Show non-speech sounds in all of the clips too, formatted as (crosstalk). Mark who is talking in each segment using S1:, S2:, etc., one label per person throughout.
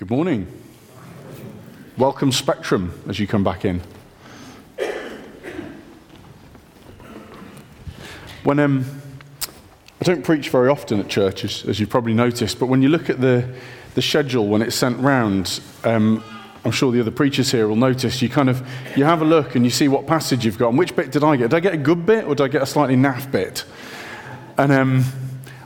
S1: Good morning. Welcome, Spectrum, as you come back in. When um, I don't preach very often at churches, as you've probably noticed, but when you look at the, the schedule when it's sent round, um, I'm sure the other preachers here will notice. You kind of you have a look and you see what passage you've got. And which bit did I get? Did I get a good bit or did I get a slightly naff bit? And um,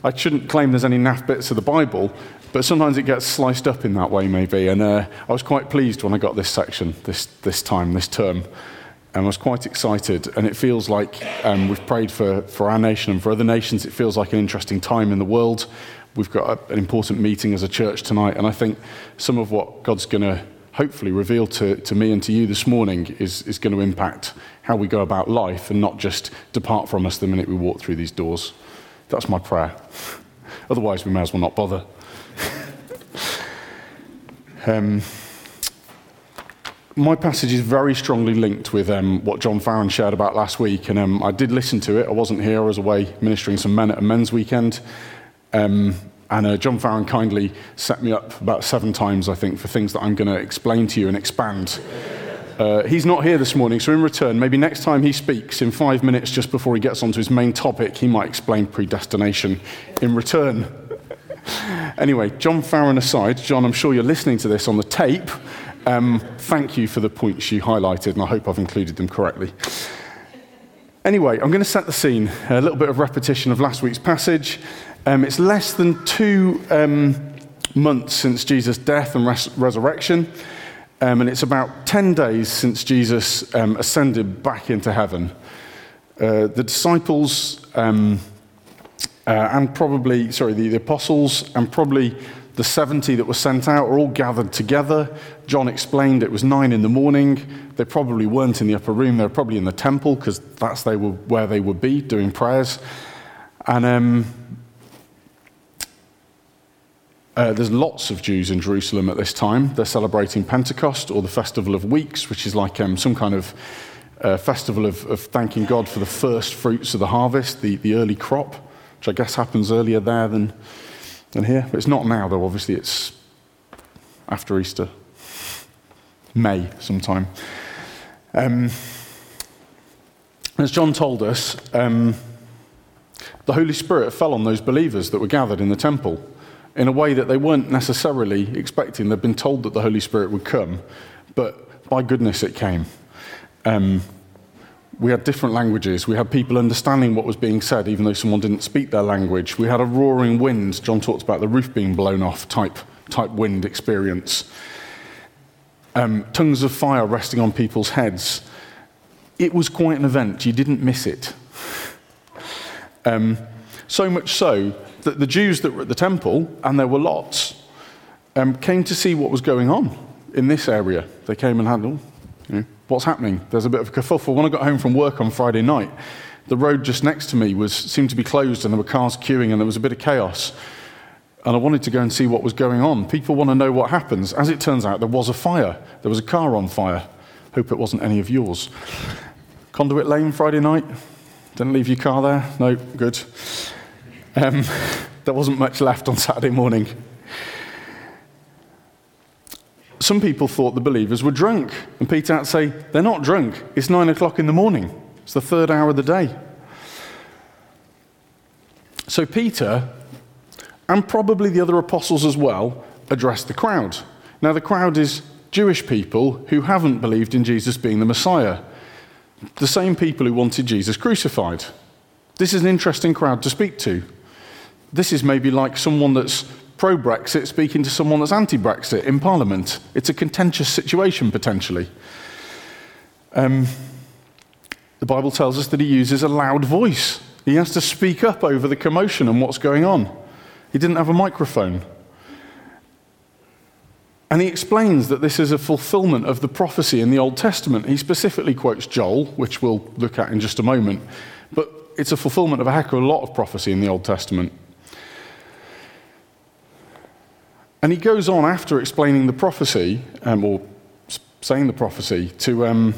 S1: I shouldn't claim there's any naff bits of the Bible, but sometimes it gets sliced up in that way, maybe. And uh, I was quite pleased when I got this section this, this time, this term. And I was quite excited. And it feels like um, we've prayed for, for our nation and for other nations. It feels like an interesting time in the world. We've got a, an important meeting as a church tonight. And I think some of what God's going to hopefully reveal to, to me and to you this morning is, is going to impact how we go about life and not just depart from us the minute we walk through these doors. That's my prayer. Otherwise, we may as well not bother. Um, my passage is very strongly linked with um, what John Farron shared about last week, and um, I did listen to it. I wasn't here; I was away ministering some men at a men's weekend. Um, and uh, John Farron kindly set me up about seven times, I think, for things that I'm going to explain to you and expand. Uh, he's not here this morning, so in return, maybe next time he speaks, in five minutes just before he gets onto his main topic, he might explain predestination in return. (laughs) Anyway, John Farron aside, John, I'm sure you're listening to this on the tape. Um, thank you for the points you highlighted, and I hope I've included them correctly. Anyway, I'm going to set the scene. A little bit of repetition of last week's passage. Um, it's less than two um, months since Jesus' death and res- resurrection, um, and it's about 10 days since Jesus um, ascended back into heaven. Uh, the disciples um, uh, and probably, sorry, the, the apostles and probably the 70 that were sent out are all gathered together. John explained it was nine in the morning. They probably weren't in the upper room, they were probably in the temple because that's they were, where they would be doing prayers. And um, uh, there's lots of Jews in Jerusalem at this time. They're celebrating Pentecost or the Festival of Weeks, which is like um, some kind of uh, festival of, of, thanking God for the first fruits of the harvest, the, the early crop which I guess happens earlier there than, than here. But it's not now, though, obviously, it's after Easter, May sometime. Um, as John told us, um, the Holy Spirit fell on those believers that were gathered in the temple in a way that they weren't necessarily expecting. They'd been told that the Holy Spirit would come, but by goodness it came. Um, we had different languages. We had people understanding what was being said, even though someone didn't speak their language. We had a roaring wind. John talked about the roof being blown off type, type wind experience. Um, tongues of fire resting on people's heads. It was quite an event. You didn't miss it. Um, so much so that the Jews that were at the temple, and there were lots, um, came to see what was going on in this area. They came and had, oh, you know, what's happening? There's a bit of a kerfuffle. When I got home from work on Friday night, the road just next to me was, seemed to be closed and there were cars queuing and there was a bit of chaos. And I wanted to go and see what was going on. People want to know what happens. As it turns out, there was a fire. There was a car on fire. Hope it wasn't any of yours. Conduit Lane Friday night. Didn't leave your car there? No, good. Um, there wasn't much left on Saturday morning some people thought the believers were drunk. And Peter had to say, They're not drunk. It's nine o'clock in the morning. It's the third hour of the day. So Peter, and probably the other apostles as well, addressed the crowd. Now, the crowd is Jewish people who haven't believed in Jesus being the Messiah, the same people who wanted Jesus crucified. This is an interesting crowd to speak to. This is maybe like someone that's pro Brexit speaking to someone that's anti Brexit in Parliament. It's a contentious situation, potentially. Um, the Bible tells us that he uses a loud voice. He has to speak up over the commotion and what's going on. He didn't have a microphone. And he explains that this is a fulfillment of the prophecy in the Old Testament. He specifically quotes Joel, which we'll look at in just a moment. But it's a fulfillment of a heck of a lot of prophecy in the Old Testament. And he goes on after explaining the prophecy, um, or saying the prophecy, to um,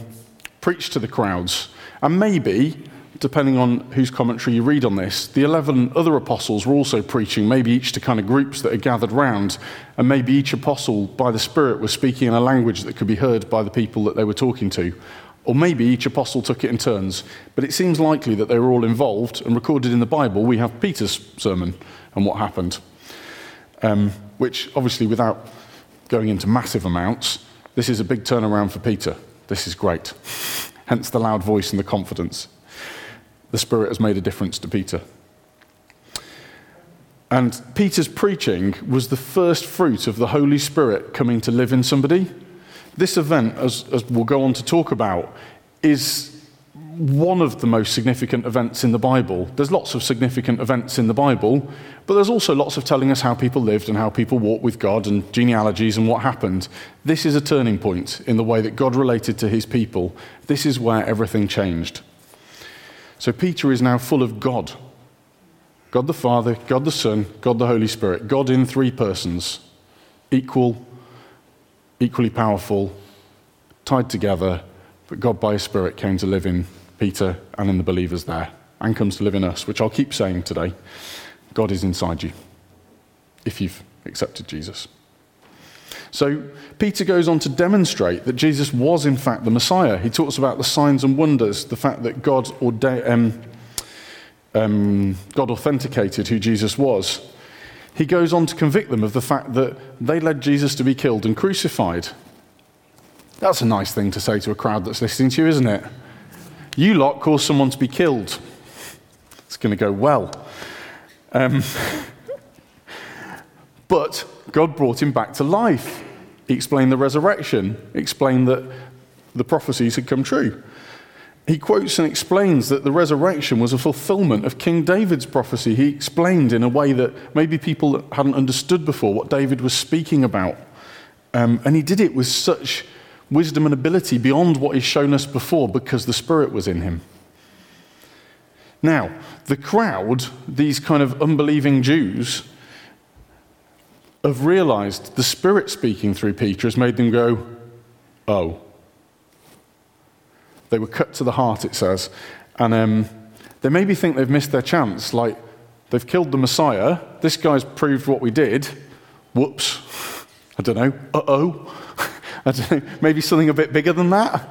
S1: preach to the crowds. And maybe depending on whose commentary you read on this, the 11 other apostles were also preaching, maybe each to kind of groups that are gathered round, and maybe each apostle, by the Spirit, was speaking in a language that could be heard by the people that they were talking to. Or maybe each apostle took it in turns. But it seems likely that they were all involved, and recorded in the Bible, we have Peter's sermon and what happened. Um, which, obviously, without going into massive amounts, this is a big turnaround for Peter. This is great. Hence the loud voice and the confidence. The Spirit has made a difference to Peter. And Peter's preaching was the first fruit of the Holy Spirit coming to live in somebody. This event, as, as we'll go on to talk about, is one of the most significant events in the Bible. There's lots of significant events in the Bible, but there's also lots of telling us how people lived and how people walked with God and genealogies and what happened. This is a turning point in the way that God related to his people. This is where everything changed. So Peter is now full of God God the Father, God the Son, God the Holy Spirit, God in three persons, equal, equally powerful, tied together, but God by His Spirit came to live in Peter and in the believers there, and comes to live in us, which I'll keep saying today. God is inside you if you've accepted Jesus. So Peter goes on to demonstrate that Jesus was, in fact, the Messiah. He talks about the signs and wonders, the fact that God, orda- um, um, God authenticated who Jesus was. He goes on to convict them of the fact that they led Jesus to be killed and crucified. That's a nice thing to say to a crowd that's listening to you, isn't it? You lot caused someone to be killed. It's going to go well. Um, (laughs) but God brought him back to life. He explained the resurrection, explained that the prophecies had come true. He quotes and explains that the resurrection was a fulfillment of King David's prophecy. He explained in a way that maybe people hadn't understood before what David was speaking about. Um, and he did it with such wisdom and ability beyond what he's shown us before because the Spirit was in him. Now, the crowd, these kind of unbelieving Jews, have realized the Spirit speaking through Peter has made them go, oh. They were cut to the heart, it says. And um, they maybe think they've missed their chance. Like, they've killed the Messiah. This guy's proved what we did. Whoops. (laughs) I don't know. Uh oh. I don't know. Maybe something a bit bigger than that.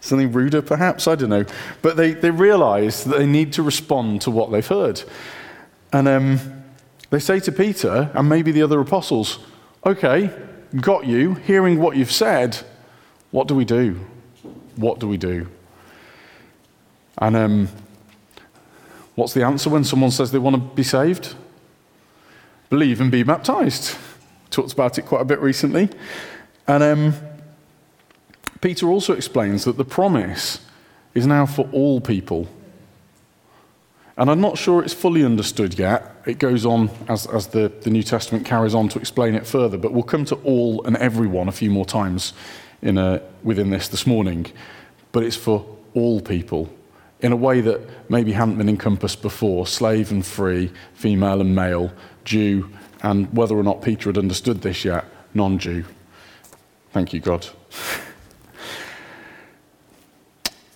S1: Something ruder, perhaps? I don't know. But they, they realize that they need to respond to what they've heard. And um, they say to Peter and maybe the other apostles, Okay, got you, hearing what you've said, what do we do? What do we do? And um, what's the answer when someone says they want to be saved? Believe and be baptized. Talked about it quite a bit recently. And um, Peter also explains that the promise is now for all people. And I'm not sure it's fully understood yet. It goes on as, as the, the New Testament carries on to explain it further, but we'll come to all and everyone a few more times in a, within this this morning. But it's for all people in a way that maybe hadn't been encompassed before slave and free, female and male, Jew, and whether or not Peter had understood this yet, non Jew. Thank you, God.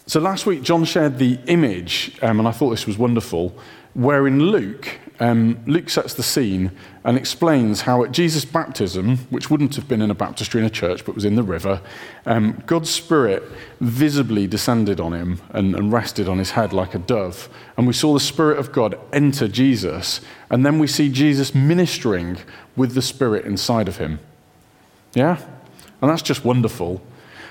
S1: So last week, John shared the image, um, and I thought this was wonderful, where in Luke, um, Luke sets the scene and explains how at Jesus' baptism, which wouldn't have been in a baptistry in a church but was in the river, um, God's Spirit visibly descended on him and, and rested on his head like a dove. And we saw the Spirit of God enter Jesus, and then we see Jesus ministering with the Spirit inside of him. Yeah? And that's just wonderful.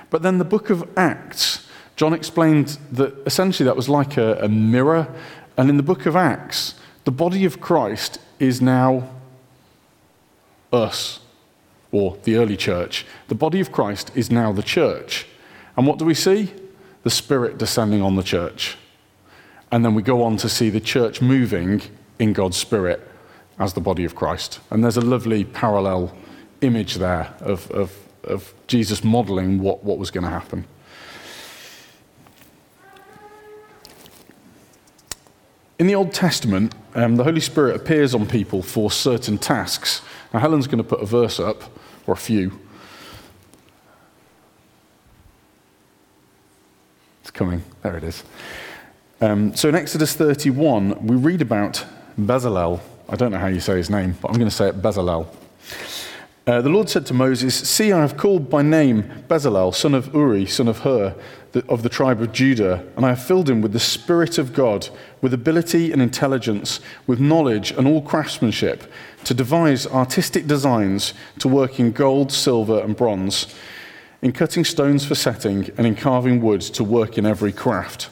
S1: But then the book of Acts John explained that essentially that was like a, a mirror. And in the book of Acts, the body of Christ is now us, or the early church. The body of Christ is now the church. And what do we see? The Spirit descending on the church. And then we go on to see the church moving in God's Spirit as the body of Christ. And there's a lovely parallel image there of, of, of Jesus modeling what, what was going to happen. In the Old Testament, um, the Holy Spirit appears on people for certain tasks. Now, Helen's going to put a verse up, or a few. It's coming. There it is. Um, so in Exodus 31, we read about Bezalel. I don't know how you say his name, but I'm going to say it Bezalel. Uh, the Lord said to Moses, See, I have called by name Bezalel, son of Uri, son of Hur, of the tribe of Judah, and I have filled him with the Spirit of God, with ability and intelligence, with knowledge and all craftsmanship, to devise artistic designs, to work in gold, silver, and bronze, in cutting stones for setting, and in carving wood, to work in every craft.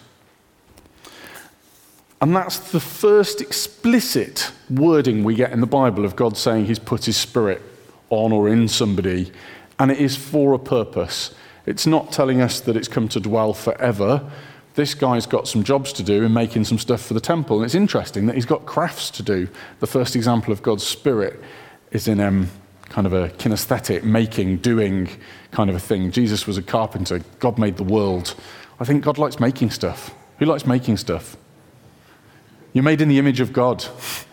S1: And that's the first explicit wording we get in the Bible of God saying He's put His Spirit on or in somebody, and it is for a purpose. It's not telling us that it's come to dwell forever. This guy's got some jobs to do in making some stuff for the temple. And it's interesting that he's got crafts to do. The first example of God's Spirit is in um, kind of a kinesthetic, making, doing kind of a thing. Jesus was a carpenter, God made the world. I think God likes making stuff. Who likes making stuff? You're made in the image of God.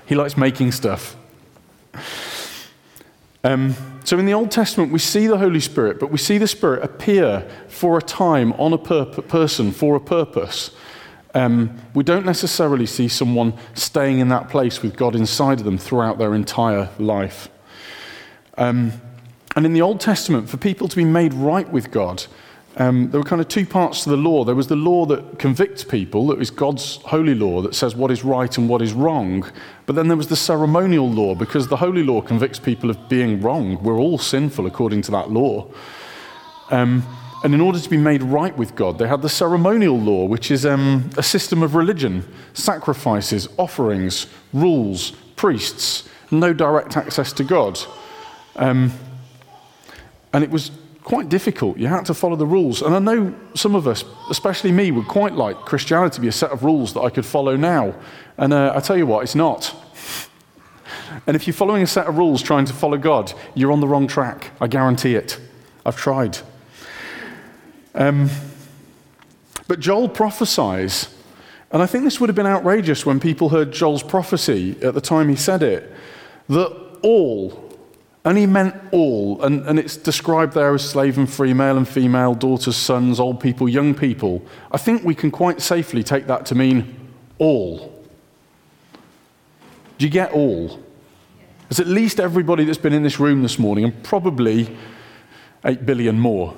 S1: He likes making stuff. Um, so in the Old Testament, we see the Holy Spirit, but we see the Spirit appear for a time on a per- person for a purpose. Um, we don't necessarily see someone staying in that place with God inside of them throughout their entire life. Um, and in the Old Testament, for people to be made right with God, um, there were kind of two parts to the law. There was the law that convicts people, that is God's holy law that says what is right and what is wrong. But then there was the ceremonial law, because the holy law convicts people of being wrong. We're all sinful according to that law. Um, and in order to be made right with God, they had the ceremonial law, which is um, a system of religion sacrifices, offerings, rules, priests, no direct access to God. Um, and it was quite difficult. You had to follow the rules. And I know some of us, especially me, would quite like Christianity to be a set of rules that I could follow now. And uh, I tell you what, it's not. And if you're following a set of rules trying to follow God, you're on the wrong track. I guarantee it. I've tried. Um, but Joel prophesies, and I think this would have been outrageous when people heard Joel's prophecy at the time he said it, that all and he meant all, and, and it's described there as slave and free, male and female, daughters, sons, old people, young people. I think we can quite safely take that to mean all. Do you get all? It's at least everybody that's been in this room this morning, and probably 8 billion more.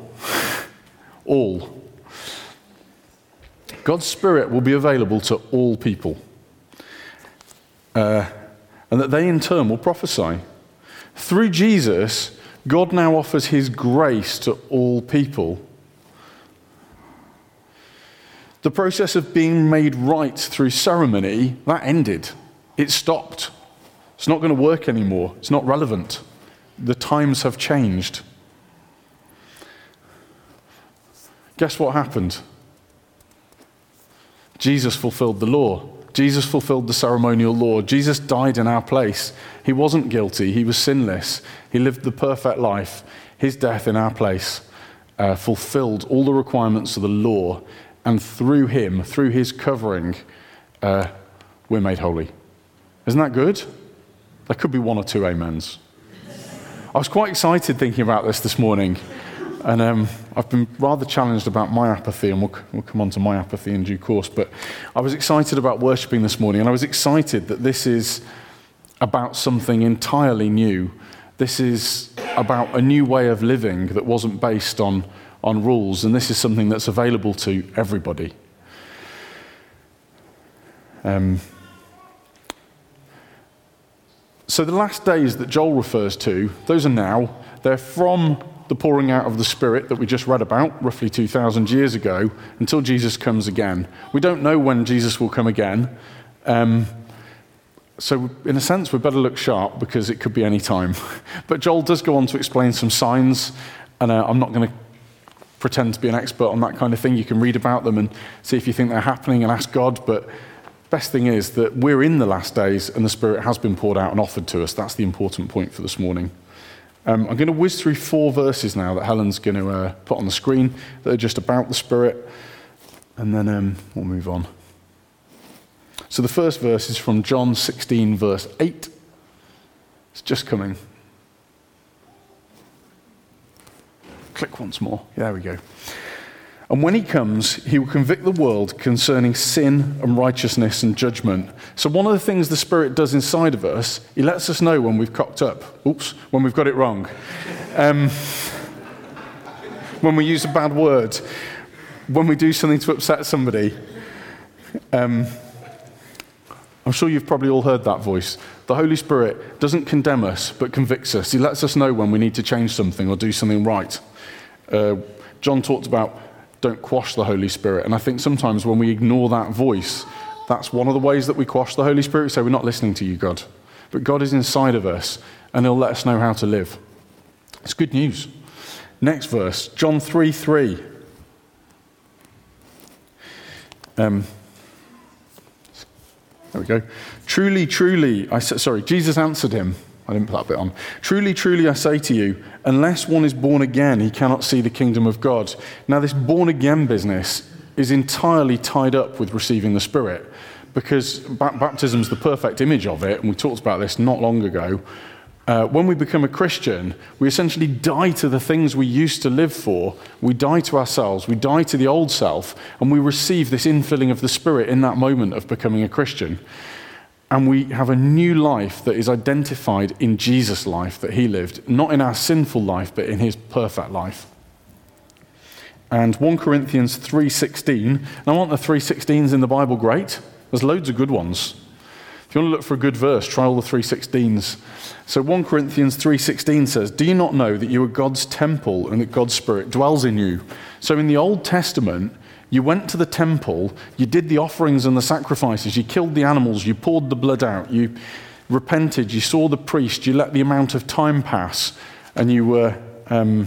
S1: (laughs) all. God's Spirit will be available to all people, uh, and that they in turn will prophesy. Through Jesus, God now offers his grace to all people. The process of being made right through ceremony, that ended. It stopped. It's not going to work anymore. It's not relevant. The times have changed. Guess what happened? Jesus fulfilled the law. Jesus fulfilled the ceremonial law. Jesus died in our place. He wasn't guilty, he was sinless. He lived the perfect life. His death in our place uh, fulfilled all the requirements of the law, and through him, through his covering, uh, we're made holy. Isn't that good? There could be one or two amens. I was quite excited thinking about this this morning. And um, I've been rather challenged about my apathy, and we'll, we'll come on to my apathy in due course. But I was excited about worshipping this morning, and I was excited that this is about something entirely new. This is about a new way of living that wasn't based on, on rules, and this is something that's available to everybody. Um, so, the last days that Joel refers to, those are now. They're from the pouring out of the Spirit that we just read about roughly 2,000 years ago until Jesus comes again. We don't know when Jesus will come again. Um, so, in a sense, we better look sharp because it could be any time. (laughs) but Joel does go on to explain some signs, and uh, I'm not going to pretend to be an expert on that kind of thing. You can read about them and see if you think they're happening and ask God. But best thing is that we're in the last days and the Spirit has been poured out and offered to us. That's the important point for this morning. Um, I'm going to whiz through four verses now that Helen's going to uh, put on the screen that are just about the Spirit, and then um, we'll move on. So the first verse is from John 16, verse 8. It's just coming. Click once more. There we go. And when he comes, he will convict the world concerning sin and righteousness and judgment. So, one of the things the Spirit does inside of us, he lets us know when we've cocked up. Oops, when we've got it wrong. Um, when we use a bad word. When we do something to upset somebody. Um, I'm sure you've probably all heard that voice. The Holy Spirit doesn't condemn us, but convicts us. He lets us know when we need to change something or do something right. Uh, John talked about don't quash the Holy Spirit. And I think sometimes when we ignore that voice, that's one of the ways that we quash the Holy Spirit. Say, We're not listening to you, God. But God is inside of us, and He'll let us know how to live. It's good news. Next verse, John 3 3. Um, there we go. Truly, truly, I said, sorry, Jesus answered him. I didn't put that bit on. Truly, truly, I say to you, unless one is born again, he cannot see the kingdom of God. Now, this born again business is entirely tied up with receiving the Spirit because baptism is the perfect image of it, and we talked about this not long ago. Uh, when we become a Christian, we essentially die to the things we used to live for. We die to ourselves, we die to the old self, and we receive this infilling of the Spirit in that moment of becoming a Christian. And we have a new life that is identified in Jesus' life that he lived, not in our sinful life, but in his perfect life. And 1 Corinthians 3:16. And I want the 3:16s in the Bible great. There's loads of good ones. If you want to look for a good verse, try all the 3:16s. So 1 Corinthians 3:16 says, "Do you not know that you are God's temple and that God's spirit dwells in you?" So in the Old Testament, you went to the temple, you did the offerings and the sacrifices, you killed the animals, you poured the blood out, you repented, you saw the priest, you let the amount of time pass, and you were um,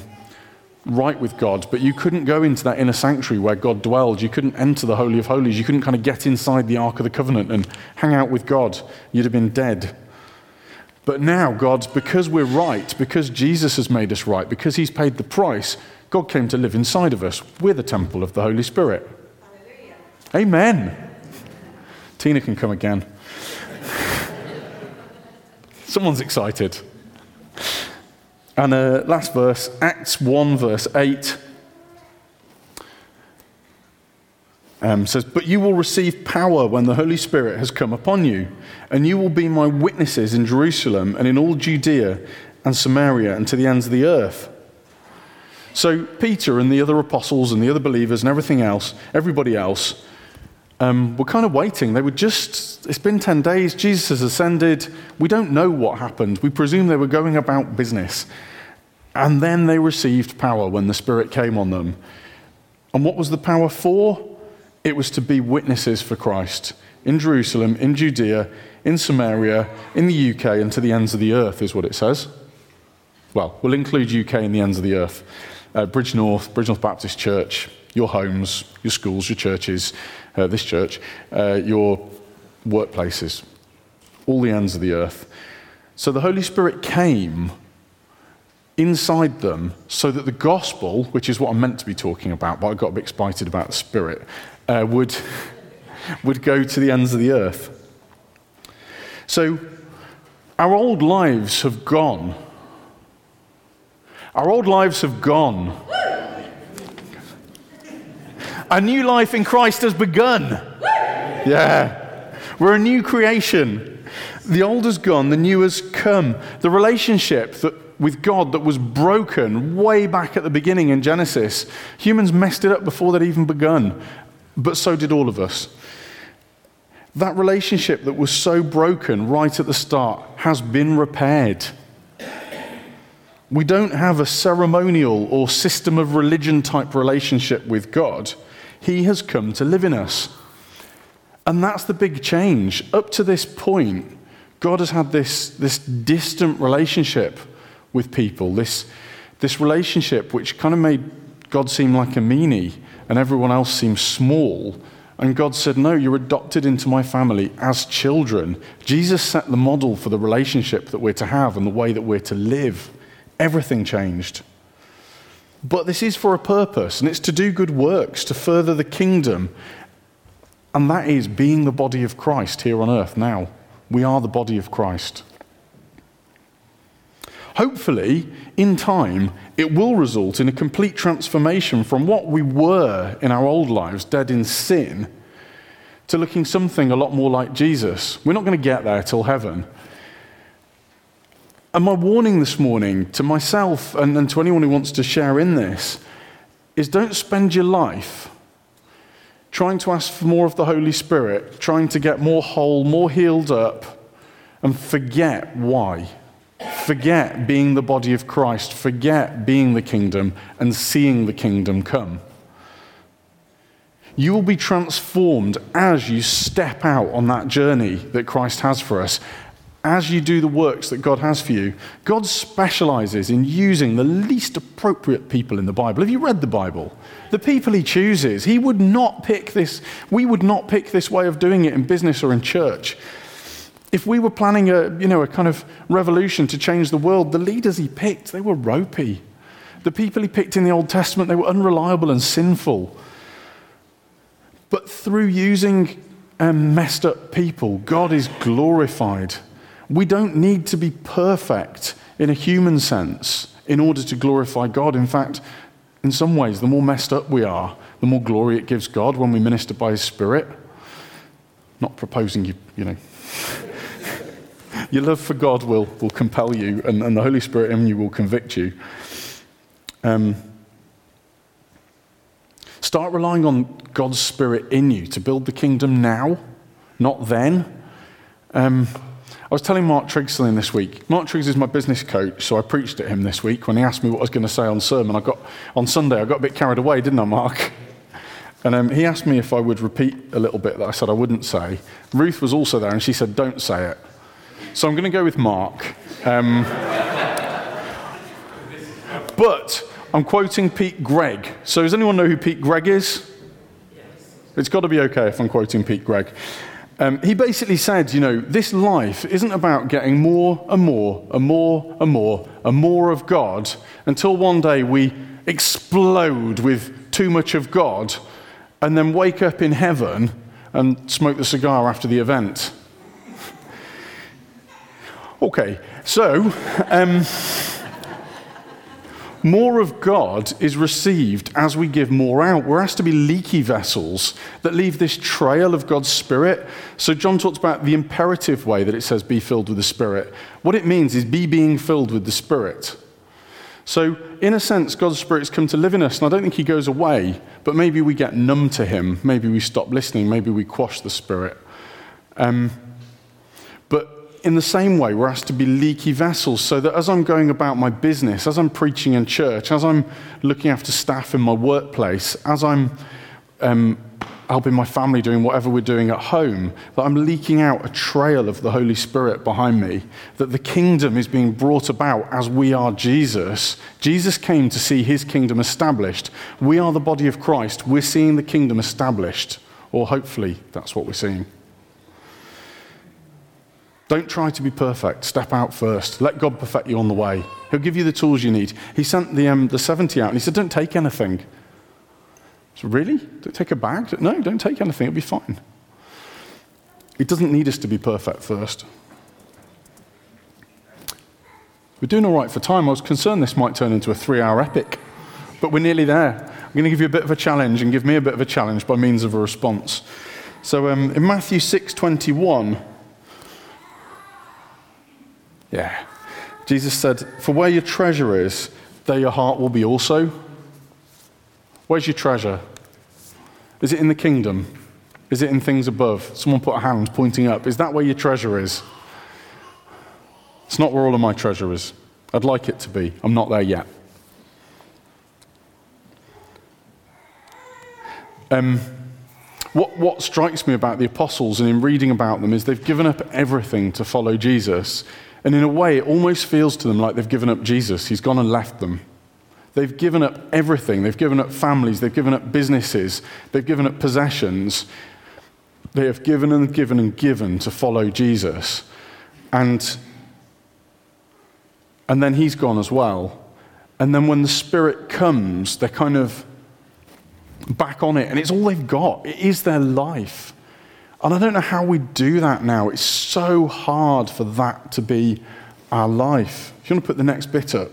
S1: right with God. But you couldn't go into that inner sanctuary where God dwelled. You couldn't enter the Holy of Holies. You couldn't kind of get inside the Ark of the Covenant and hang out with God. You'd have been dead. But now, God, because we're right, because Jesus has made us right, because He's paid the price, God came to live inside of us. We're the temple of the Holy Spirit. Hallelujah. Amen. Tina can come again. Someone's excited. And uh, last verse, Acts 1, verse 8. Um, says, But you will receive power when the Holy Spirit has come upon you, and you will be my witnesses in Jerusalem and in all Judea and Samaria and to the ends of the earth. So, Peter and the other apostles and the other believers and everything else, everybody else, um, were kind of waiting. They were just, it's been 10 days, Jesus has ascended. We don't know what happened. We presume they were going about business. And then they received power when the Spirit came on them. And what was the power for? It was to be witnesses for Christ in Jerusalem, in Judea, in Samaria, in the UK, and to the ends of the earth, is what it says. Well, we'll include UK in the ends of the earth uh, Bridgnorth, Bridge North Baptist Church, your homes, your schools, your churches, uh, this church, uh, your workplaces, all the ends of the earth. So the Holy Spirit came inside them so that the gospel, which is what I'm meant to be talking about, but I got a bit excited about the Spirit, uh, would, would go to the ends of the earth. So our old lives have gone our old lives have gone. A new life in Christ has begun. Yeah. We're a new creation. The old has gone, the new has come. The relationship that, with God that was broken way back at the beginning in Genesis, humans messed it up before they'd even begun, but so did all of us. That relationship that was so broken right at the start has been repaired. We don't have a ceremonial or system of religion type relationship with God. He has come to live in us. And that's the big change. Up to this point, God has had this, this distant relationship with people, this, this relationship which kind of made God seem like a meanie and everyone else seem small. And God said, No, you're adopted into my family as children. Jesus set the model for the relationship that we're to have and the way that we're to live. Everything changed. But this is for a purpose, and it's to do good works, to further the kingdom. And that is being the body of Christ here on earth now. We are the body of Christ. Hopefully, in time, it will result in a complete transformation from what we were in our old lives, dead in sin, to looking something a lot more like Jesus. We're not going to get there till heaven. And my warning this morning to myself and, and to anyone who wants to share in this is don't spend your life trying to ask for more of the Holy Spirit, trying to get more whole, more healed up, and forget why. Forget being the body of Christ, forget being the kingdom and seeing the kingdom come. You will be transformed as you step out on that journey that Christ has for us as you do the works that God has for you, God specializes in using the least appropriate people in the Bible. Have you read the Bible? The people he chooses, he would not pick this, we would not pick this way of doing it in business or in church. If we were planning a, you know, a kind of revolution to change the world, the leaders he picked, they were ropey. The people he picked in the Old Testament, they were unreliable and sinful. But through using um, messed up people, God is glorified. We don't need to be perfect in a human sense in order to glorify God. In fact, in some ways, the more messed up we are, the more glory it gives God when we minister by His Spirit. Not proposing you, you know. (laughs) Your love for God will, will compel you, and, and the Holy Spirit in you will convict you. Um, start relying on God's Spirit in you to build the kingdom now, not then. Um, I was telling Mark Triggsling this week. Mark Triggs is my business coach, so I preached at him this week when he asked me what I was going to say on sermon. I got on Sunday. I got a bit carried away, didn't I, Mark? (laughs) And um, he asked me if I would repeat a little bit that I said I wouldn't say. Ruth was also there, and she said, "Don't say it." So I'm going to go with Mark. Um, but I'm quoting Pete Greig. So does anyone know who Pete Greig is? Yes. It's got to be okay if I'm quoting Pete Greig. Um, he basically said, you know, this life isn't about getting more and more and more and more and more of God until one day we explode with too much of God and then wake up in heaven and smoke the cigar after the event. Okay, so. Um, more of God is received as we give more out. We're asked to be leaky vessels that leave this trail of God's Spirit. So, John talks about the imperative way that it says, be filled with the Spirit. What it means is be being filled with the Spirit. So, in a sense, God's Spirit's come to live in us, and I don't think He goes away, but maybe we get numb to Him. Maybe we stop listening. Maybe we quash the Spirit. Um, in the same way, we're asked to be leaky vessels so that as I'm going about my business, as I'm preaching in church, as I'm looking after staff in my workplace, as I'm um, helping my family doing whatever we're doing at home, that I'm leaking out a trail of the Holy Spirit behind me, that the kingdom is being brought about as we are Jesus. Jesus came to see his kingdom established. We are the body of Christ. We're seeing the kingdom established, or hopefully that's what we're seeing. Don't try to be perfect. Step out first. Let God perfect you on the way. He'll give you the tools you need. He sent the, um, the 70 out and he said, Don't take anything. So, really? Don't take a bag? No, don't take anything. It'll be fine. He doesn't need us to be perfect first. We're doing all right for time. I was concerned this might turn into a three hour epic, but we're nearly there. I'm going to give you a bit of a challenge and give me a bit of a challenge by means of a response. So um, in Matthew 6 21, yeah. Jesus said, For where your treasure is, there your heart will be also. Where's your treasure? Is it in the kingdom? Is it in things above? Someone put a hand pointing up. Is that where your treasure is? It's not where all of my treasure is. I'd like it to be. I'm not there yet. Um, what, what strikes me about the apostles and in reading about them is they've given up everything to follow Jesus. And in a way, it almost feels to them like they've given up Jesus. He's gone and left them. They've given up everything. They've given up families. They've given up businesses. They've given up possessions. They have given and given and given to follow Jesus. And, and then he's gone as well. And then when the Spirit comes, they're kind of back on it. And it's all they've got, it is their life. And I don't know how we do that now. It's so hard for that to be our life. If you want to put the next bit up,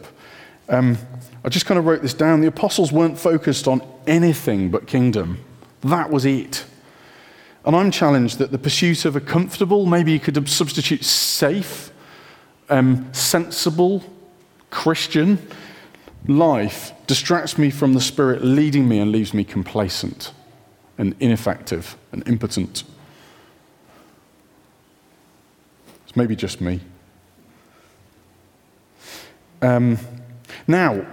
S1: um, I just kind of wrote this down. The apostles weren't focused on anything but kingdom, that was it. And I'm challenged that the pursuit of a comfortable, maybe you could substitute safe, um, sensible, Christian life distracts me from the Spirit leading me and leaves me complacent and ineffective and impotent. It's maybe just me. Um, now,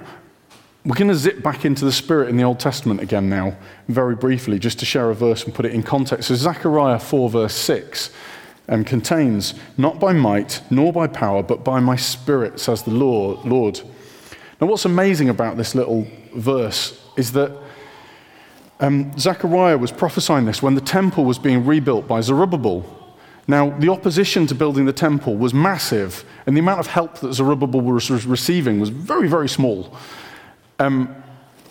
S1: we're going to zip back into the Spirit in the Old Testament again now, very briefly, just to share a verse and put it in context. So, Zechariah 4, verse 6 um, contains, Not by might, nor by power, but by my Spirit, says the Lord. Lord. Now, what's amazing about this little verse is that um, Zechariah was prophesying this when the temple was being rebuilt by Zerubbabel. Now, the opposition to building the temple was massive, and the amount of help that Zerubbabel was receiving was very, very small. Um,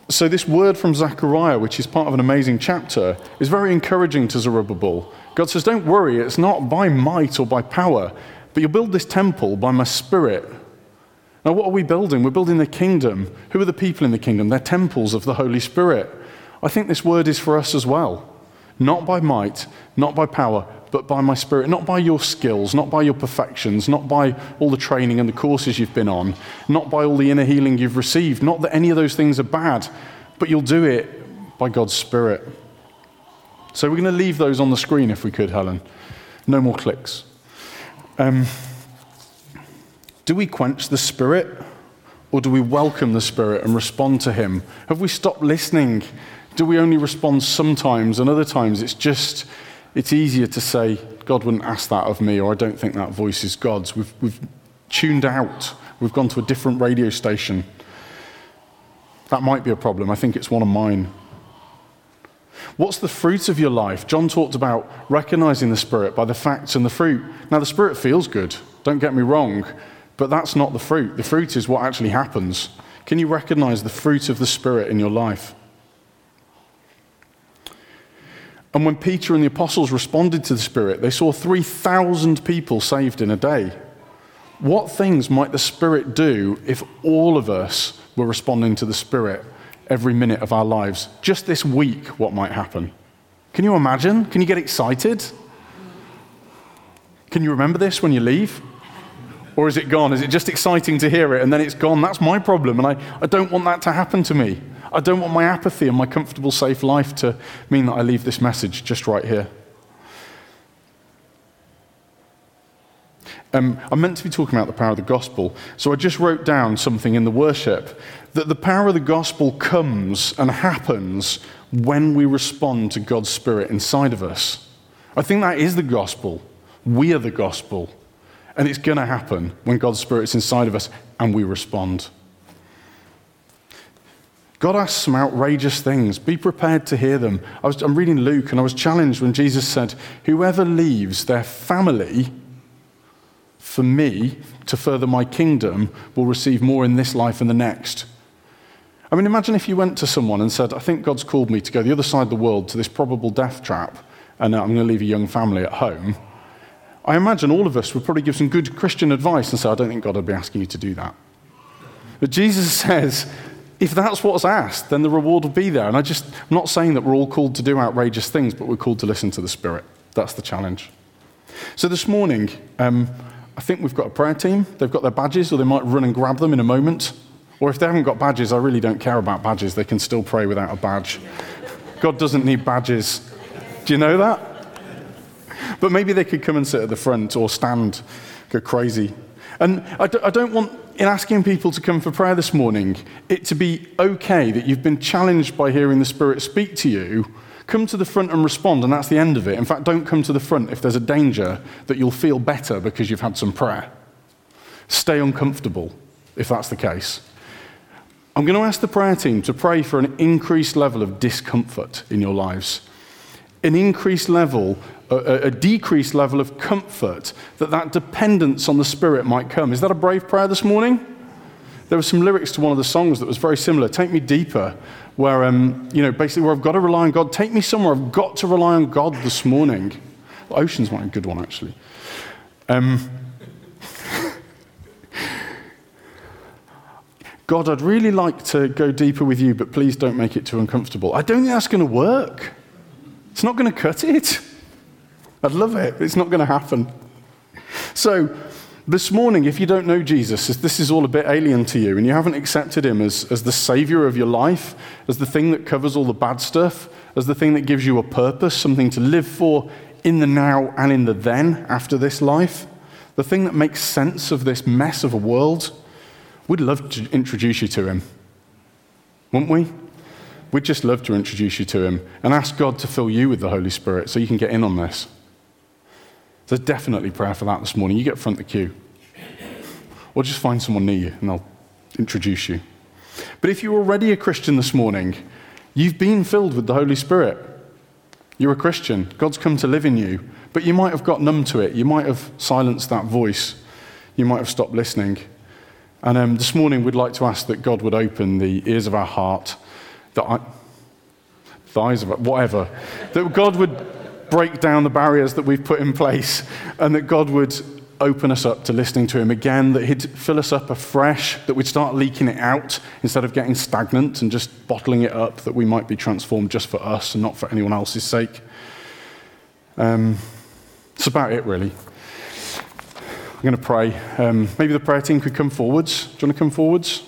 S1: so, this word from Zechariah, which is part of an amazing chapter, is very encouraging to Zerubbabel. God says, Don't worry, it's not by might or by power, but you'll build this temple by my spirit. Now, what are we building? We're building the kingdom. Who are the people in the kingdom? They're temples of the Holy Spirit. I think this word is for us as well. Not by might, not by power, but by my spirit, not by your skills, not by your perfections, not by all the training and the courses you've been on, not by all the inner healing you've received. Not that any of those things are bad, but you'll do it by God's Spirit. So we're going to leave those on the screen if we could, Helen. No more clicks. Um, do we quench the Spirit or do we welcome the Spirit and respond to Him? Have we stopped listening? Do we only respond sometimes and other times it's just it's easier to say, God wouldn't ask that of me, or I don't think that voice is God's. We've, we've tuned out, we've gone to a different radio station. That might be a problem. I think it's one of mine. What's the fruit of your life? John talked about recognizing the Spirit by the facts and the fruit. Now, the Spirit feels good, don't get me wrong, but that's not the fruit. The fruit is what actually happens. Can you recognize the fruit of the Spirit in your life? And when Peter and the apostles responded to the Spirit, they saw 3,000 people saved in a day. What things might the Spirit do if all of us were responding to the Spirit every minute of our lives? Just this week, what might happen? Can you imagine? Can you get excited? Can you remember this when you leave? Or is it gone? Is it just exciting to hear it and then it's gone? That's my problem, and I, I don't want that to happen to me. I don't want my apathy and my comfortable, safe life to mean that I leave this message just right here. Um, I'm meant to be talking about the power of the gospel, so I just wrote down something in the worship that the power of the gospel comes and happens when we respond to God's Spirit inside of us. I think that is the gospel. We are the gospel. And it's going to happen when God's Spirit is inside of us and we respond. God asks some outrageous things. Be prepared to hear them. I was, I'm reading Luke, and I was challenged when Jesus said, Whoever leaves their family for me to further my kingdom will receive more in this life and the next. I mean, imagine if you went to someone and said, I think God's called me to go the other side of the world to this probable death trap, and I'm going to leave a young family at home. I imagine all of us would probably give some good Christian advice and say, I don't think God would be asking you to do that. But Jesus (laughs) says, if that's what's asked, then the reward will be there. And I just, I'm not saying that we're all called to do outrageous things, but we're called to listen to the Spirit. That's the challenge. So this morning, um, I think we've got a prayer team. They've got their badges, or they might run and grab them in a moment. Or if they haven't got badges, I really don't care about badges. They can still pray without a badge. God doesn't need badges. Do you know that? But maybe they could come and sit at the front or stand, go crazy. And I don't want in asking people to come for prayer this morning, it to be okay that you've been challenged by hearing the Spirit speak to you, come to the front and respond, and that's the end of it. In fact, don't come to the front if there's a danger that you'll feel better because you've had some prayer. Stay uncomfortable if that's the case. I'm going to ask the prayer team to pray for an increased level of discomfort in your lives, an increased level a, a, decreased level of comfort, that that dependence on the Spirit might come. Is that a brave prayer this morning? There were some lyrics to one of the songs that was very similar. Take me deeper, where, um, you know, basically where I've got to rely on God. Take me somewhere I've got to rely on God this morning. Well, oceans might a good one, actually. Um, (laughs) God, I'd really like to go deeper with you, but please don't make it too uncomfortable. I don't think that's going to work. It's not going to cut it. I'd love it. It's not going to happen. So, this morning, if you don't know Jesus, this is all a bit alien to you, and you haven't accepted him as, as the savior of your life, as the thing that covers all the bad stuff, as the thing that gives you a purpose, something to live for in the now and in the then after this life, the thing that makes sense of this mess of a world, we'd love to introduce you to him. Wouldn't we? We'd just love to introduce you to him and ask God to fill you with the Holy Spirit so you can get in on this. There's definitely prayer for that this morning. You get front the queue. Or just find someone near you and they'll introduce you. But if you're already a Christian this morning, you've been filled with the Holy Spirit. You're a Christian. God's come to live in you. But you might have got numb to it. You might have silenced that voice. You might have stopped listening. And um, this morning, we'd like to ask that God would open the ears of our heart, eye, the eyes of it, whatever, that God would break down the barriers that we've put in place, and that God would open us up to listening to Him again, that He'd fill us up afresh, that we'd start leaking it out instead of getting stagnant and just bottling it up, that we might be transformed just for us and not for anyone else's sake. Um, it's about it, really. I'm going to pray. Um, maybe the prayer team could come forwards. Do you want to come forwards?